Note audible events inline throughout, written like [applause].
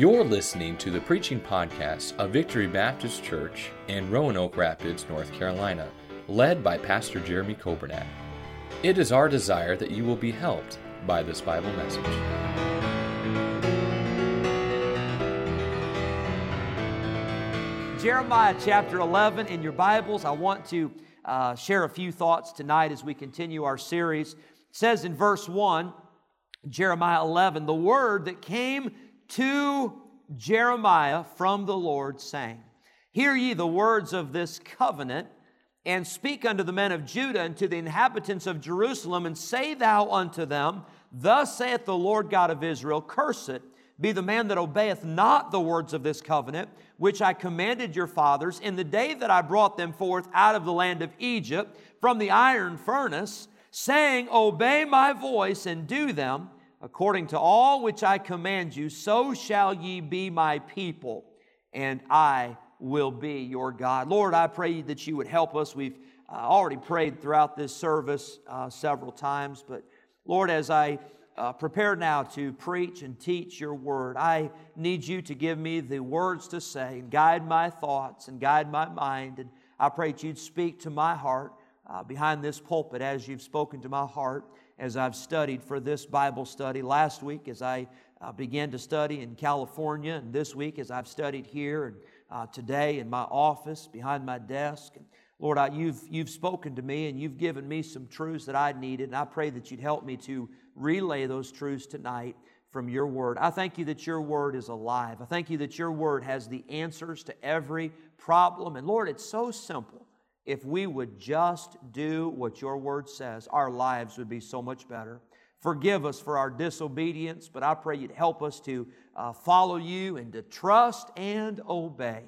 You're listening to the preaching podcast of Victory Baptist Church in Roanoke Rapids, North Carolina, led by Pastor Jeremy Coburnack. It is our desire that you will be helped by this Bible message. Jeremiah chapter 11 in your Bibles. I want to uh, share a few thoughts tonight as we continue our series. It says in verse 1, Jeremiah 11, the word that came to Jeremiah from the Lord, saying, Hear ye the words of this covenant, and speak unto the men of Judah and to the inhabitants of Jerusalem, and say thou unto them, Thus saith the Lord God of Israel, Cursed be the man that obeyeth not the words of this covenant, which I commanded your fathers in the day that I brought them forth out of the land of Egypt from the iron furnace, saying, Obey my voice and do them according to all which I command you, so shall ye be my people, and I will be your God. Lord, I pray that you would help us. We've uh, already prayed throughout this service uh, several times, but Lord, as I uh, prepare now to preach and teach your word, I need you to give me the words to say and guide my thoughts and guide my mind. And I pray that you'd speak to my heart uh, behind this pulpit as you've spoken to my heart as I've studied for this Bible study. Last week, as I uh, began to study in California, and this week, as I've studied here, and uh, today in my office behind my desk. And Lord, I, you've, you've spoken to me and you've given me some truths that I needed, and I pray that you'd help me to relay those truths tonight from your word. I thank you that your word is alive. I thank you that your word has the answers to every problem. And Lord, it's so simple if we would just do what your word says, our lives would be so much better. Forgive us for our disobedience, but I pray you'd help us to uh, follow you and to trust and obey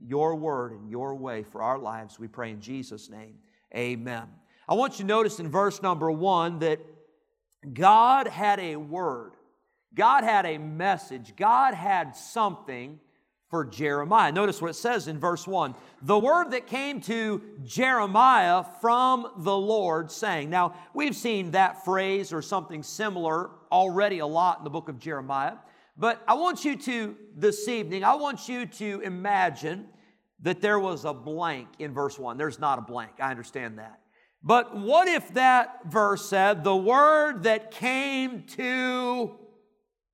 your word and your way for our lives. We pray in Jesus' name. Amen. I want you to notice in verse number one that God had a word, God had a message, God had something for Jeremiah. Notice what it says in verse 1 the word that came to Jeremiah from the Lord, saying. Now, we've seen that phrase or something similar already a lot in the book of Jeremiah, but I want you to, this evening, I want you to imagine that there was a blank in verse 1. There's not a blank, I understand that. But what if that verse said, the word that came to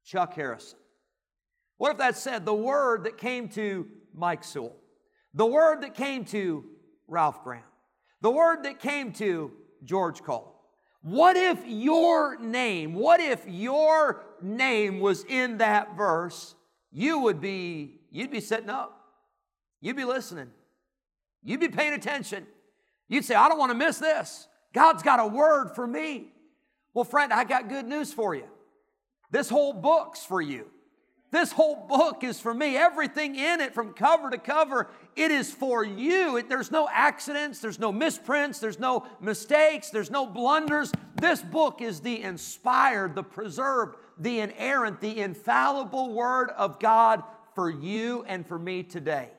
Chuck Harrison? What if that said the word that came to Mike Sewell, the word that came to Ralph Graham, the word that came to George Cole? What if your name, what if your name was in that verse? You would be, you'd be sitting up. You'd be listening. You'd be paying attention. You'd say, I don't want to miss this. God's got a word for me. Well, friend, I got good news for you. This whole book's for you. This whole book is for me. Everything in it, from cover to cover, it is for you. It, there's no accidents, there's no misprints, there's no mistakes, there's no blunders. This book is the inspired, the preserved, the inerrant, the infallible Word of God for you and for me today.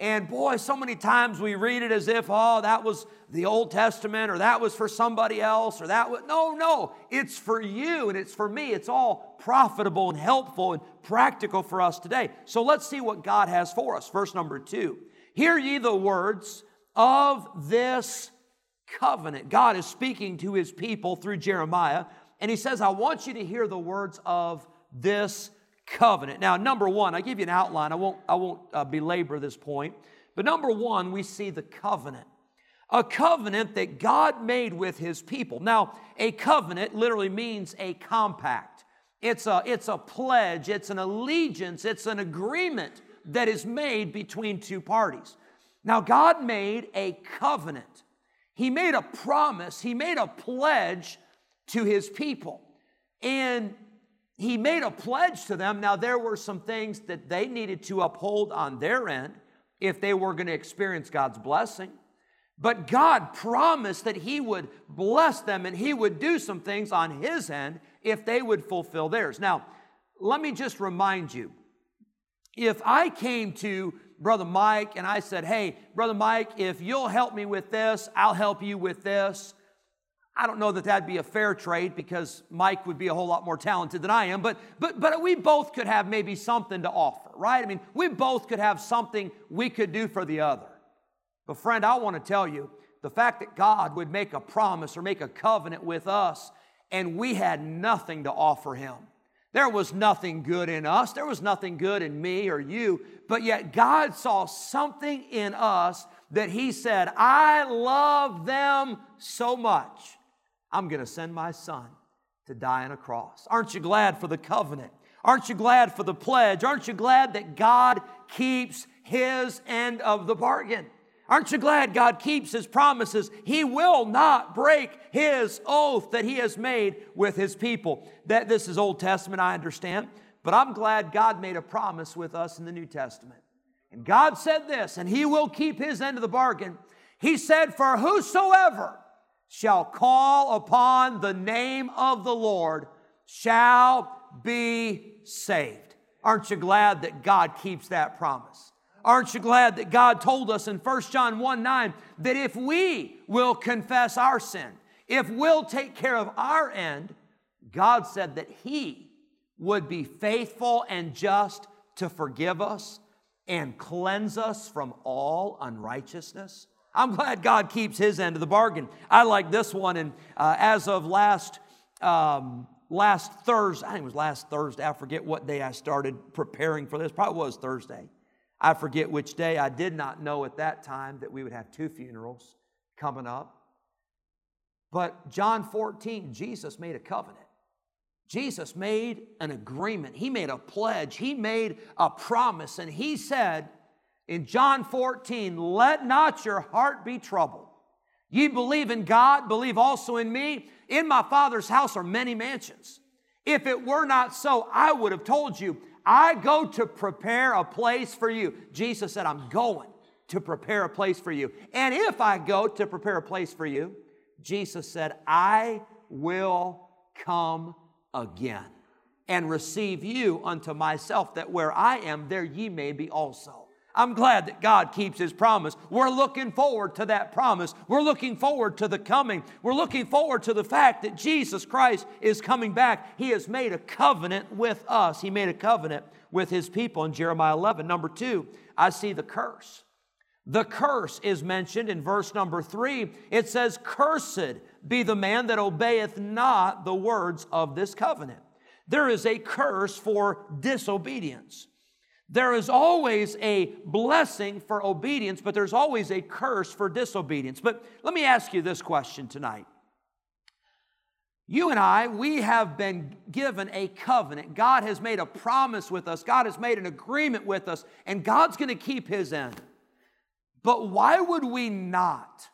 And boy, so many times we read it as if, oh, that was the Old Testament or that was for somebody else or that was. No, no, it's for you and it's for me. It's all profitable and helpful and practical for us today. So let's see what God has for us. Verse number two Hear ye the words of this covenant. God is speaking to his people through Jeremiah, and he says, I want you to hear the words of this covenant. Now, number one, I give you an outline. I won't, I won't uh, belabor this point. But number one, we see the covenant. A covenant that God made with his people. Now, a covenant literally means a compact. It's a, it's a pledge, it's an allegiance, it's an agreement that is made between two parties. Now, God made a covenant. He made a promise, He made a pledge to His people. And he made a pledge to them. Now, there were some things that they needed to uphold on their end if they were going to experience God's blessing. But God promised that He would bless them and He would do some things on His end if they would fulfill theirs. Now, let me just remind you if I came to Brother Mike and I said, Hey, Brother Mike, if you'll help me with this, I'll help you with this. I don't know that that'd be a fair trade because Mike would be a whole lot more talented than I am, but, but, but we both could have maybe something to offer, right? I mean, we both could have something we could do for the other. But, friend, I want to tell you the fact that God would make a promise or make a covenant with us and we had nothing to offer Him. There was nothing good in us, there was nothing good in me or you, but yet God saw something in us that He said, I love them so much, I'm going to send my son to die on a cross. Aren't you glad for the covenant? Aren't you glad for the pledge? Aren't you glad that God keeps His end of the bargain? Aren't you glad God keeps His promises? He will not break His oath that He has made with His people. That this is Old Testament, I understand, but I'm glad God made a promise with us in the New Testament. And God said this, and He will keep His end of the bargain. He said, For whosoever shall call upon the name of the Lord shall be saved. Aren't you glad that God keeps that promise? Aren't you glad that God told us in 1 John 1 9 that if we will confess our sin, if we'll take care of our end, God said that He would be faithful and just to forgive us and cleanse us from all unrighteousness? I'm glad God keeps His end of the bargain. I like this one, and uh, as of last um, last Thursday, I think it was last Thursday. I forget what day I started preparing for this. Probably was Thursday. I forget which day. I did not know at that time that we would have two funerals coming up. But John 14, Jesus made a covenant. Jesus made an agreement. He made a pledge. He made a promise. And he said in John 14, Let not your heart be troubled. Ye believe in God, believe also in me. In my Father's house are many mansions. If it were not so, I would have told you I go to prepare a place for you. Jesus said, I'm going to prepare a place for you. And if I go to prepare a place for you, Jesus said, I will come again and receive you unto myself, that where I am, there ye may be also. I'm glad that God keeps His promise. We're looking forward to that promise. We're looking forward to the coming. We're looking forward to the fact that Jesus Christ is coming back. He has made a covenant with us, He made a covenant with His people in Jeremiah 11. Number two, I see the curse. The curse is mentioned in verse number three. It says, Cursed be the man that obeyeth not the words of this covenant. There is a curse for disobedience. There is always a blessing for obedience, but there's always a curse for disobedience. But let me ask you this question tonight. You and I, we have been given a covenant. God has made a promise with us, God has made an agreement with us, and God's going to keep his end. But why would we not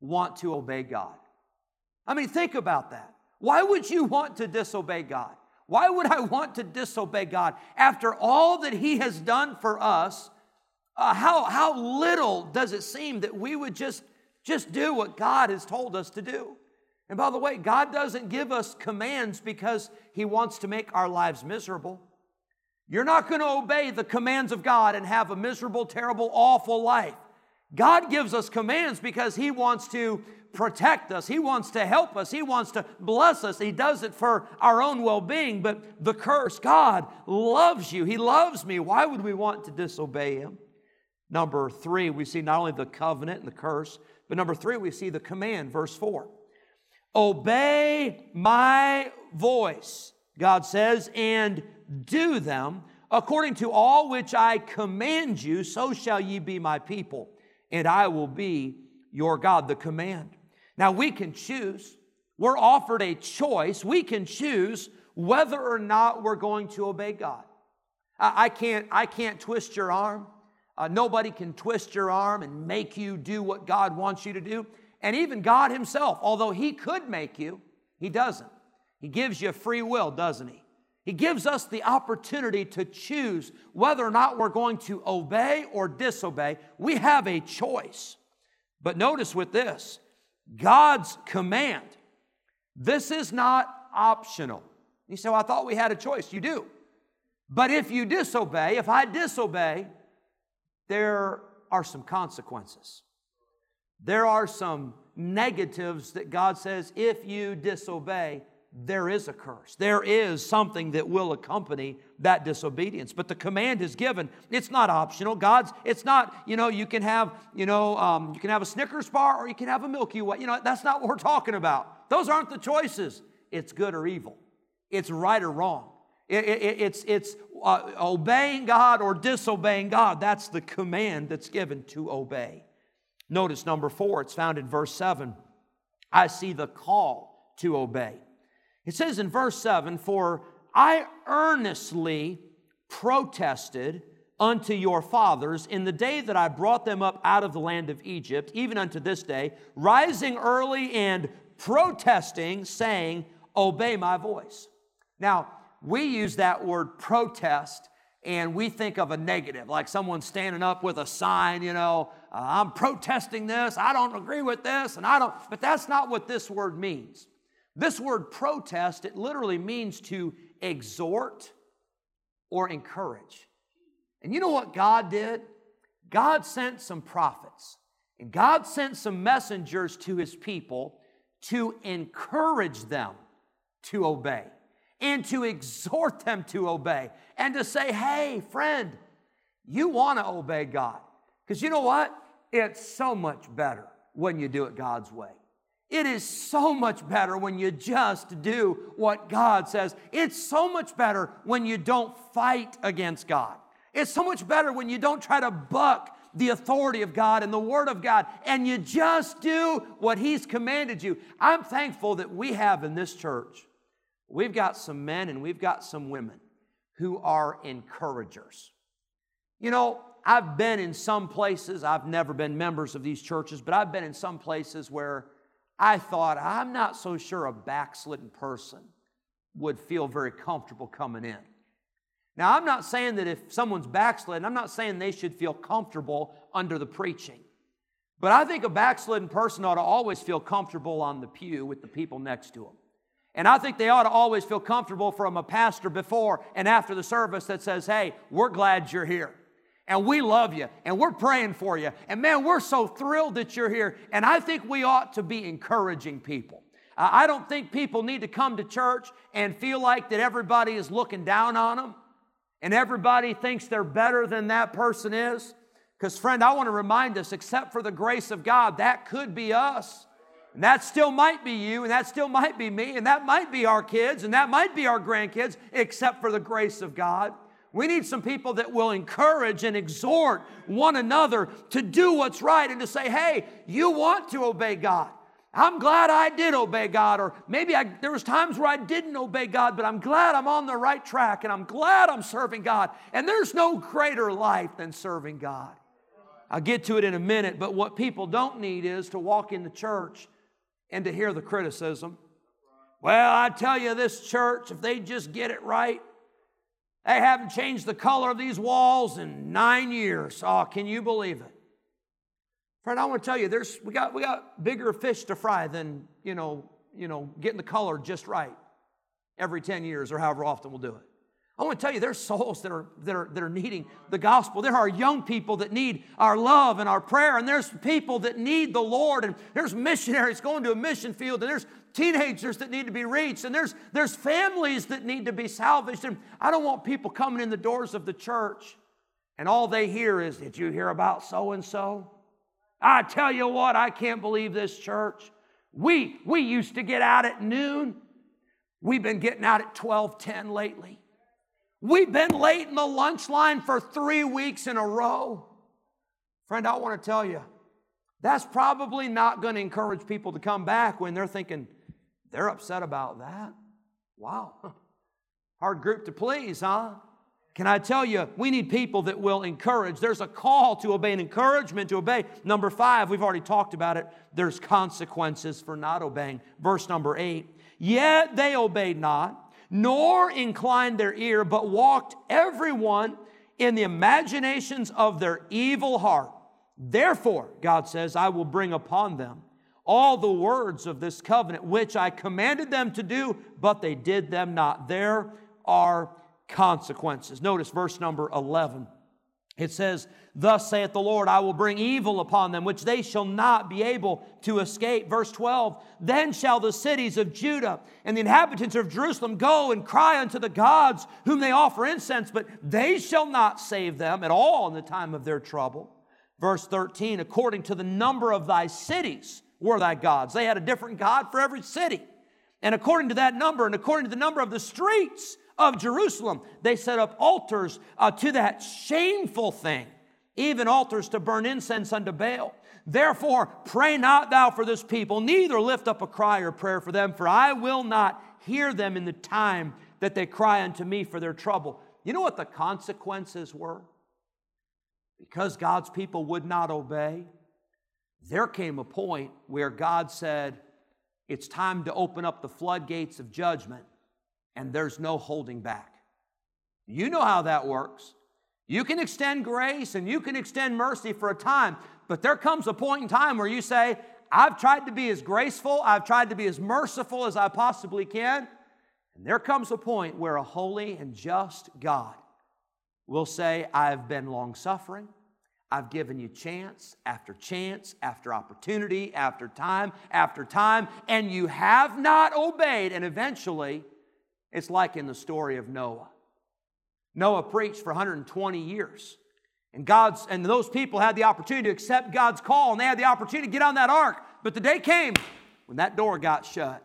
want to obey God? I mean, think about that. Why would you want to disobey God? Why would I want to disobey God? After all that He has done for us, uh, how, how little does it seem that we would just, just do what God has told us to do? And by the way, God doesn't give us commands because He wants to make our lives miserable. You're not going to obey the commands of God and have a miserable, terrible, awful life. God gives us commands because He wants to protect us. He wants to help us. He wants to bless us. He does it for our own well being. But the curse, God loves you. He loves me. Why would we want to disobey Him? Number three, we see not only the covenant and the curse, but number three, we see the command, verse four. Obey my voice, God says, and do them according to all which I command you, so shall ye be my people, and I will be your God. The command. Now we can choose. We're offered a choice. We can choose whether or not we're going to obey God. I, can't, I can't twist your arm. Uh, nobody can twist your arm and make you do what God wants you to do. And even God Himself, although He could make you, He doesn't. He gives you free will, doesn't He? He gives us the opportunity to choose whether or not we're going to obey or disobey. We have a choice. But notice with this God's command. This is not optional. You say, well, I thought we had a choice. You do. But if you disobey, if I disobey, there are some consequences. There are some negatives that God says if you disobey, there is a curse. There is something that will accompany that disobedience. But the command is given. It's not optional. God's, it's not, you know, you can have, you know, um, you can have a Snickers bar or you can have a Milky Way. You know, that's not what we're talking about. Those aren't the choices. It's good or evil. It's right or wrong. It, it, it's it's uh, obeying God or disobeying God. That's the command that's given to obey. Notice number four, it's found in verse 7. I see the call to obey. It says in verse 7 For I earnestly protested unto your fathers in the day that I brought them up out of the land of Egypt, even unto this day, rising early and protesting, saying, Obey my voice. Now, we use that word protest and we think of a negative, like someone standing up with a sign, you know, I'm protesting this, I don't agree with this, and I don't, but that's not what this word means. This word protest, it literally means to exhort or encourage. And you know what God did? God sent some prophets, and God sent some messengers to his people to encourage them to obey and to exhort them to obey and to say, hey, friend, you want to obey God. Because you know what? It's so much better when you do it God's way. It is so much better when you just do what God says. It's so much better when you don't fight against God. It's so much better when you don't try to buck the authority of God and the Word of God and you just do what He's commanded you. I'm thankful that we have in this church, we've got some men and we've got some women who are encouragers. You know, I've been in some places, I've never been members of these churches, but I've been in some places where I thought, I'm not so sure a backslidden person would feel very comfortable coming in. Now, I'm not saying that if someone's backslidden, I'm not saying they should feel comfortable under the preaching. But I think a backslidden person ought to always feel comfortable on the pew with the people next to them. And I think they ought to always feel comfortable from a pastor before and after the service that says, hey, we're glad you're here and we love you and we're praying for you. And man, we're so thrilled that you're here. And I think we ought to be encouraging people. I don't think people need to come to church and feel like that everybody is looking down on them and everybody thinks they're better than that person is. Because, friend, I want to remind us, except for the grace of God, that could be us. And that still might be you, and that still might be me, and that might be our kids, and that might be our grandkids, except for the grace of God. We need some people that will encourage and exhort one another to do what's right and to say, hey, you want to obey God. I'm glad I did obey God, or maybe I, there was times where I didn't obey God, but I'm glad I'm on the right track and I'm glad I'm serving God. And there's no greater life than serving God. I'll get to it in a minute, but what people don't need is to walk in the church and to hear the criticism. Well, I tell you, this church, if they just get it right, they haven't changed the color of these walls in nine years. Oh, can you believe it? Friend, I want to tell you, there's we got we got bigger fish to fry than you know, you know, getting the color just right every 10 years or however often we'll do it. I want to tell you, there's souls that are, that, are, that are needing the gospel. There are young people that need our love and our prayer, and there's people that need the Lord, and there's missionaries going to a mission field, and there's teenagers that need to be reached, and there's, there's families that need to be salvaged. And I don't want people coming in the doors of the church, and all they hear is, Did you hear about so and so? I tell you what, I can't believe this church. We, we used to get out at noon. We've been getting out at 12:10 lately. We've been late in the lunch line for three weeks in a row. Friend, I want to tell you, that's probably not going to encourage people to come back when they're thinking, they're upset about that. Wow. [laughs] Hard group to please, huh? Can I tell you, we need people that will encourage. There's a call to obey, an encouragement to obey. Number five, we've already talked about it. There's consequences for not obeying. Verse number eight. Yet they obeyed not nor inclined their ear, but walked everyone in the imaginations of their evil heart. Therefore, God says, I will bring upon them all the words of this covenant which I commanded them to do, but they did them not. There are consequences. Notice verse number 11. It says, Thus saith the Lord, I will bring evil upon them, which they shall not be able to escape. Verse 12, Then shall the cities of Judah and the inhabitants of Jerusalem go and cry unto the gods whom they offer incense, but they shall not save them at all in the time of their trouble. Verse 13, According to the number of thy cities were thy gods. They had a different God for every city. And according to that number, and according to the number of the streets, of Jerusalem. They set up altars uh, to that shameful thing, even altars to burn incense unto Baal. Therefore, pray not thou for this people, neither lift up a cry or prayer for them, for I will not hear them in the time that they cry unto me for their trouble. You know what the consequences were? Because God's people would not obey, there came a point where God said, It's time to open up the floodgates of judgment and there's no holding back. You know how that works. You can extend grace and you can extend mercy for a time, but there comes a point in time where you say, I've tried to be as graceful, I've tried to be as merciful as I possibly can. And there comes a point where a holy and just God will say, I've been long suffering. I've given you chance after chance after opportunity after time after time, and you have not obeyed. And eventually, it's like in the story of Noah. Noah preached for 120 years. And God's and those people had the opportunity to accept God's call and they had the opportunity to get on that ark. But the day came when that door got shut.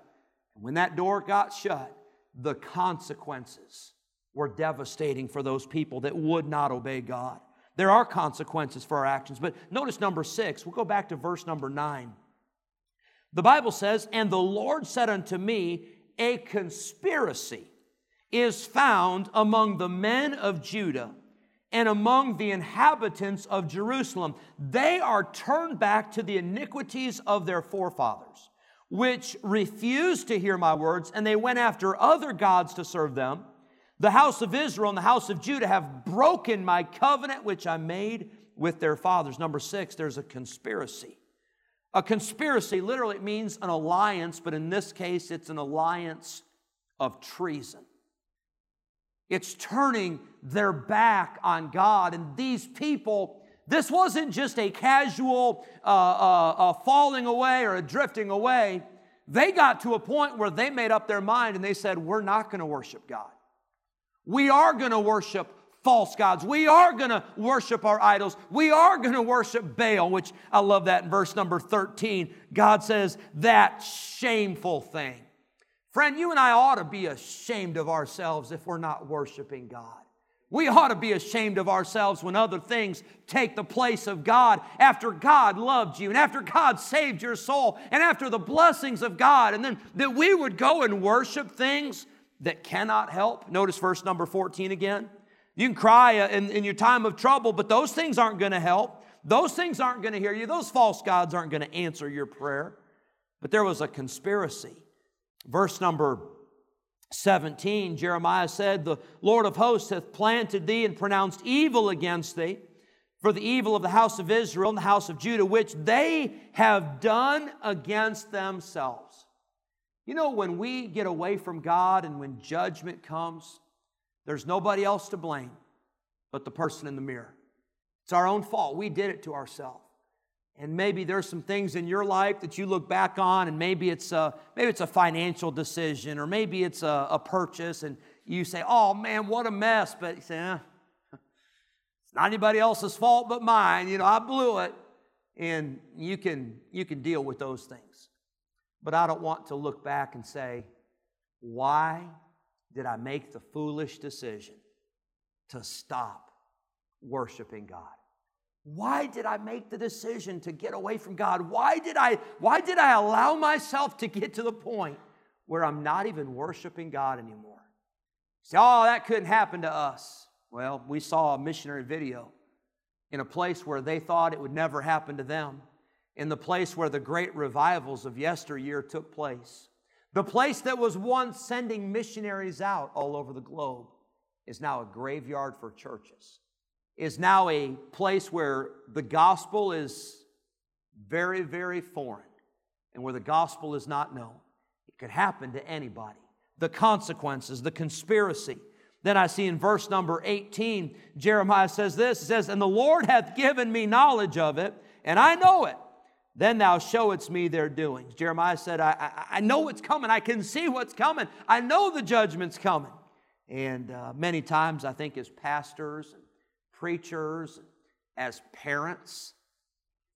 And when that door got shut, the consequences were devastating for those people that would not obey God. There are consequences for our actions. But notice number six. We'll go back to verse number nine. The Bible says, And the Lord said unto me, a conspiracy is found among the men of Judah and among the inhabitants of Jerusalem. They are turned back to the iniquities of their forefathers, which refused to hear my words, and they went after other gods to serve them. The house of Israel and the house of Judah have broken my covenant which I made with their fathers. Number six, there's a conspiracy. A conspiracy literally means an alliance, but in this case, it's an alliance of treason. It's turning their back on God. And these people, this wasn't just a casual uh, uh, uh, falling away or a drifting away. They got to a point where they made up their mind and they said, We're not going to worship God. We are going to worship false gods. We are going to worship our idols. We are going to worship Baal, which I love that in verse number 13. God says, that shameful thing. Friend, you and I ought to be ashamed of ourselves if we're not worshiping God. We ought to be ashamed of ourselves when other things take the place of God after God loved you and after God saved your soul and after the blessings of God. And then that we would go and worship things that cannot help. Notice verse number 14 again. You can cry in, in your time of trouble, but those things aren't going to help. Those things aren't going to hear you. Those false gods aren't going to answer your prayer. But there was a conspiracy. Verse number 17, Jeremiah said, The Lord of hosts hath planted thee and pronounced evil against thee for the evil of the house of Israel and the house of Judah, which they have done against themselves. You know, when we get away from God and when judgment comes, there's nobody else to blame but the person in the mirror. It's our own fault. We did it to ourselves. And maybe there's some things in your life that you look back on, and maybe it's a, maybe it's a financial decision, or maybe it's a, a purchase, and you say, Oh man, what a mess. But you say, eh, It's not anybody else's fault but mine. You know, I blew it. And you can, you can deal with those things. But I don't want to look back and say, Why did I make the foolish decision to stop worshiping God? Why did I make the decision to get away from God? Why did I why did I allow myself to get to the point where I'm not even worshiping God anymore? Say, "Oh, that couldn't happen to us." Well, we saw a missionary video in a place where they thought it would never happen to them, in the place where the great revivals of yesteryear took place. The place that was once sending missionaries out all over the globe is now a graveyard for churches, is now a place where the gospel is very, very foreign and where the gospel is not known. It could happen to anybody. The consequences, the conspiracy. Then I see in verse number 18, Jeremiah says this It says, And the Lord hath given me knowledge of it, and I know it. Then thou showest me their doings. Jeremiah said, I, I, I know what's coming. I can see what's coming. I know the judgment's coming. And uh, many times, I think, as pastors, and preachers, as parents,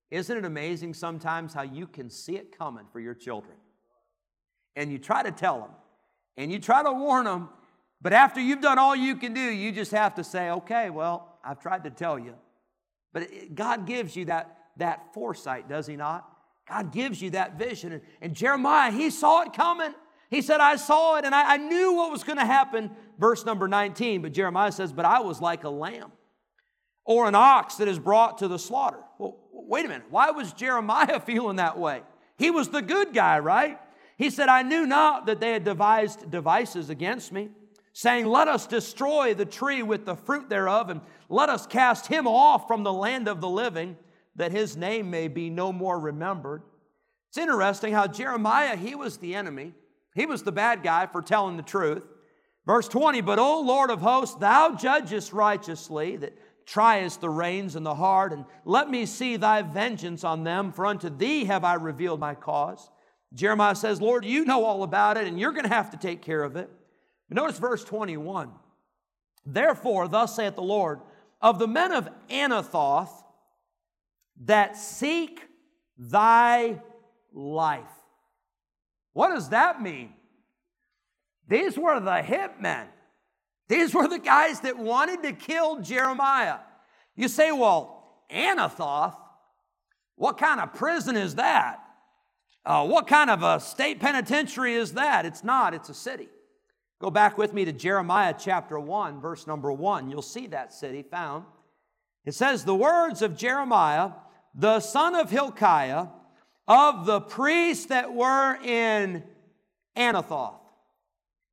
isn't it amazing sometimes how you can see it coming for your children? And you try to tell them, and you try to warn them, but after you've done all you can do, you just have to say, okay, well, I've tried to tell you. But it, God gives you that, that foresight, does He not? God gives you that vision. And, and Jeremiah, he saw it coming. He said, I saw it and I, I knew what was going to happen. Verse number 19. But Jeremiah says, But I was like a lamb or an ox that is brought to the slaughter. Well, wait a minute. Why was Jeremiah [laughs] feeling that way? He was the good guy, right? He said, I knew not that they had devised devices against me saying, Let us destroy the tree with the fruit thereof, and let us cast him off from the land of the living, that his name may be no more remembered. It's interesting how Jeremiah, he was the enemy. He was the bad guy for telling the truth. Verse 20, But O Lord of hosts, thou judgest righteously, that triest the reins and the heart, and let me see thy vengeance on them, for unto thee have I revealed my cause. Jeremiah says, Lord, you know all about it, and you're going to have to take care of it. But Notice verse 21. Therefore, thus saith the Lord, of the men of Anathoth that seek thy life. What does that mean? These were the hitmen. These were the guys that wanted to kill Jeremiah. You say, well, Anathoth, what kind of prison is that? Uh, what kind of a state penitentiary is that? It's not, it's a city. Go back with me to Jeremiah chapter 1, verse number 1. You'll see that city found. It says, The words of Jeremiah, the son of Hilkiah, of the priests that were in Anathoth,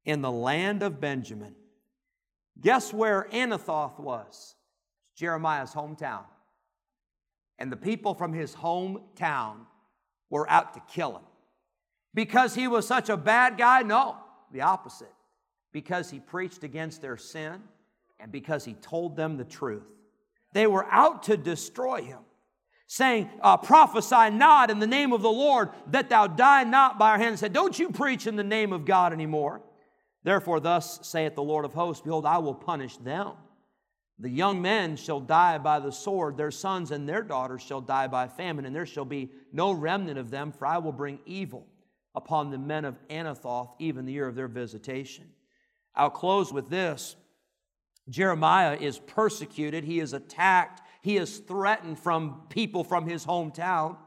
in the land of Benjamin. Guess where Anathoth was? Jeremiah's hometown. And the people from his hometown were out to kill him. Because he was such a bad guy? No, the opposite because he preached against their sin and because he told them the truth. They were out to destroy him, saying, uh, Prophesy not in the name of the Lord, that thou die not by our hand. And said, Don't you preach in the name of God anymore. Therefore, thus saith the Lord of hosts Behold, I will punish them. The young men shall die by the sword, their sons and their daughters shall die by famine, and there shall be no remnant of them, for I will bring evil upon the men of Anathoth, even the year of their visitation. I'll close with this Jeremiah is persecuted, he is attacked, he is threatened from people from his hometown,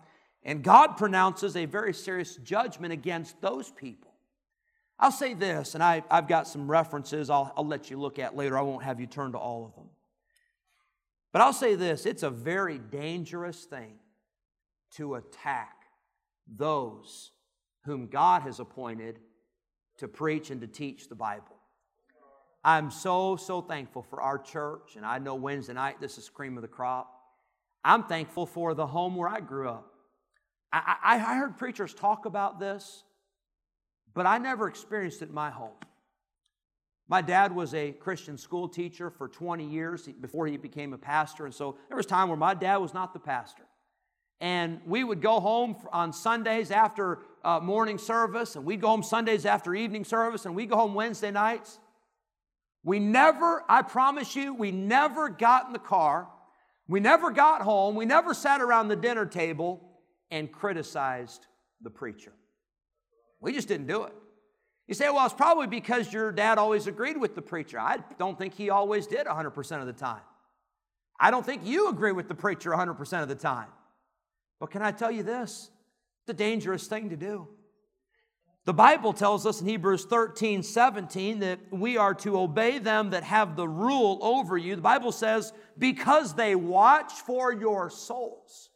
and God pronounces a very serious judgment against those people. I'll say this, and I, have got some references I'll, I'll let you look at later. I won't have you turn to all of them. But I'll say this it's a very dangerous thing to attack those whom God has appointed to preach and to teach the Bible. I'm so, so thankful for our church. And I know Wednesday night, this is cream of the crop. I'm thankful for the home where I grew up. I, I, I heard preachers talk about this, but I never experienced it in my home. My dad was a Christian school teacher for 20 years before he became a pastor. And so there was time where my dad was not the pastor. And we would go home on Sundays after uh, morning service, and we'd go home Sundays after evening service, and we'd go home Wednesday nights. We never, I promise you, we never got in the car. We never got home. We never sat around the dinner table and criticized the preacher. We just didn't do it. You say, well, it's probably because your dad always agreed with the preacher. I don't think he always did 100% of the time. I don't think you agree with the preacher 100% of the time. But can I tell you this? It's a dangerous thing to do. The Bible tells us in Hebrews 13, 17 that we are to obey them that have the rule over you. The Bible says, because they watch for your souls.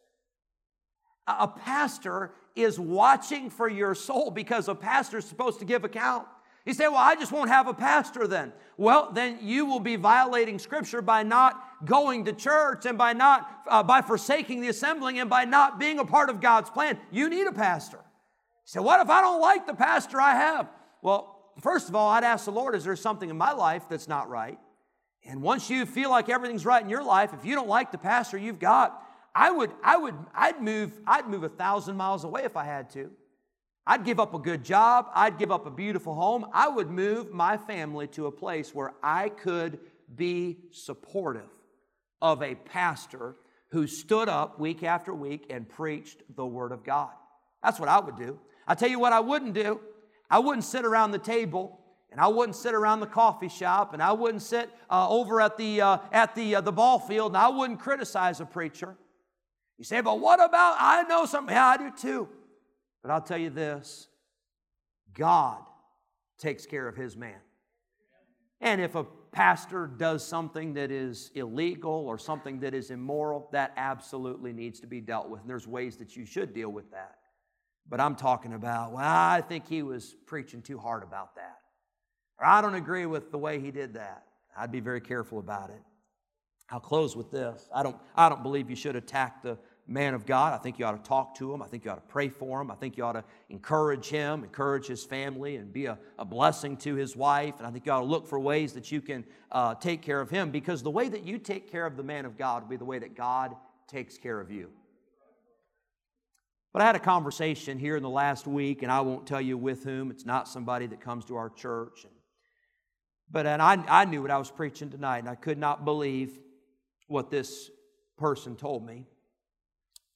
A pastor is watching for your soul because a pastor is supposed to give account. You say, Well, I just won't have a pastor then. Well, then you will be violating Scripture by not going to church and by not, uh, by forsaking the assembling and by not being a part of God's plan. You need a pastor. So, what if I don't like the pastor I have? Well, first of all, I'd ask the Lord, is there something in my life that's not right? And once you feel like everything's right in your life, if you don't like the pastor you've got, I would, I would, I'd move, I'd move a thousand miles away if I had to. I'd give up a good job. I'd give up a beautiful home. I would move my family to a place where I could be supportive of a pastor who stood up week after week and preached the Word of God. That's what I would do. I tell you what I wouldn't do. I wouldn't sit around the table and I wouldn't sit around the coffee shop and I wouldn't sit uh, over at the, uh, at the, uh, the ball field and I wouldn't criticize a preacher. You say, but what about, I know something. Yeah, I do too. But I'll tell you this God takes care of his man. And if a pastor does something that is illegal or something that is immoral, that absolutely needs to be dealt with. And there's ways that you should deal with that. But I'm talking about, well, I think he was preaching too hard about that. Or I don't agree with the way he did that. I'd be very careful about it. I'll close with this. I don't, I don't believe you should attack the man of God. I think you ought to talk to him. I think you ought to pray for him. I think you ought to encourage him, encourage his family, and be a, a blessing to his wife. And I think you ought to look for ways that you can uh, take care of him because the way that you take care of the man of God will be the way that God takes care of you. But I had a conversation here in the last week, and I won't tell you with whom. It's not somebody that comes to our church. But and I, I knew what I was preaching tonight, and I could not believe what this person told me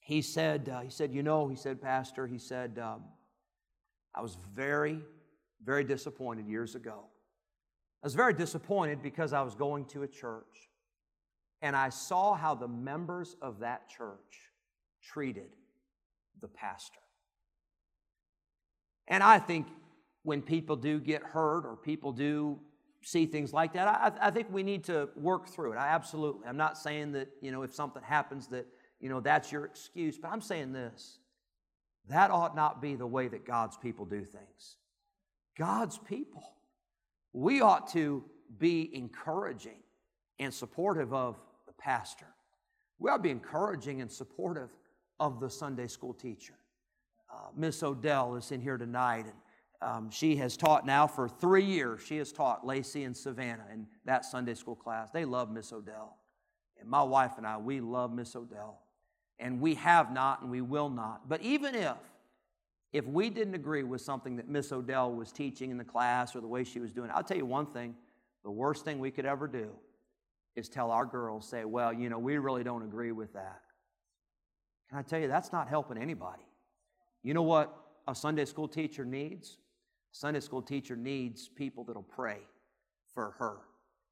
he said, uh, he said, you know, he said, Pastor, he said, um, I was very, very disappointed years ago. I was very disappointed because I was going to a church and I saw how the members of that church treated the pastor. And I think when people do get hurt or people do see things like that, I, I think we need to work through it. I absolutely. I'm not saying that, you know, if something happens that you know, that's your excuse. But I'm saying this that ought not be the way that God's people do things. God's people, we ought to be encouraging and supportive of the pastor. We ought to be encouraging and supportive of the Sunday school teacher. Uh, Miss Odell is in here tonight, and um, she has taught now for three years. She has taught Lacey and Savannah in that Sunday school class. They love Miss Odell. And my wife and I, we love Miss Odell and we have not and we will not. But even if if we didn't agree with something that Miss Odell was teaching in the class or the way she was doing, I'll tell you one thing, the worst thing we could ever do is tell our girls, say, well, you know, we really don't agree with that. Can I tell you, that's not helping anybody. You know what a Sunday school teacher needs? A Sunday school teacher needs people that'll pray for her,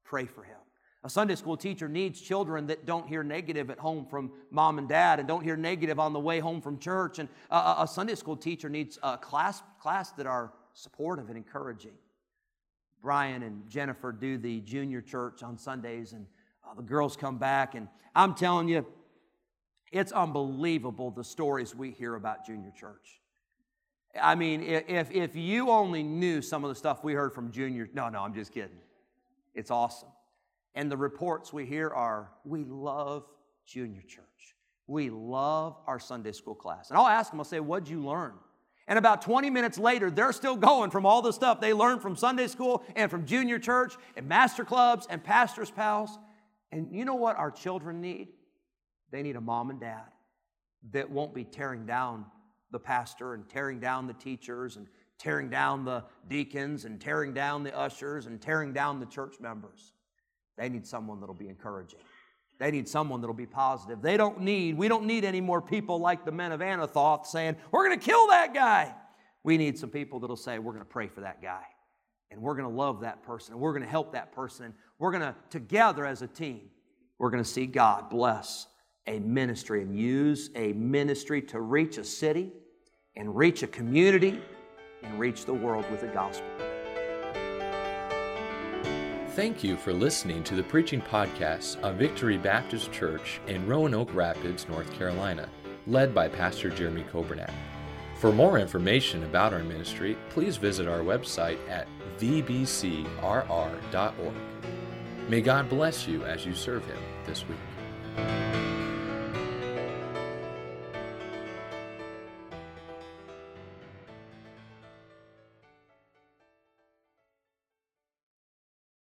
pray for him. A Sunday school teacher needs children that don't hear negative at home from mom and dad and don't hear negative on the way home from church. And a, a Sunday school teacher needs a class, class that are supportive and encouraging. Brian and Jennifer do the junior church on Sundays, and uh, the girls come back. And I'm telling you, it's unbelievable the stories we hear about junior church. I mean, if, if you only knew some of the stuff we heard from junior, no, no, I'm just kidding. It's awesome. And the reports we hear are we love junior church. We love our Sunday school class. And I'll ask them, I'll say, What'd you learn? And about 20 minutes later, they're still going from all the stuff they learned from Sunday school and from junior church and master clubs and pastor's pals. And you know what our children need? They need a mom and dad that won't be tearing down the pastor and tearing down the teachers and tearing down the deacons and tearing down the ushers and tearing down the church members. They need someone that'll be encouraging. They need someone that'll be positive. They don't need, we don't need any more people like the men of Anathoth saying, we're going to kill that guy. We need some people that'll say, we're going to pray for that guy. And we're going to love that person. And we're going to help that person. And we're going to, together as a team, we're going to see God bless a ministry and use a ministry to reach a city and reach a community and reach the world with the gospel. Thank you for listening to the preaching podcast of Victory Baptist Church in Roanoke Rapids, North Carolina, led by Pastor Jeremy Coburnett. For more information about our ministry, please visit our website at vbcrr.org. May God bless you as you serve Him this week.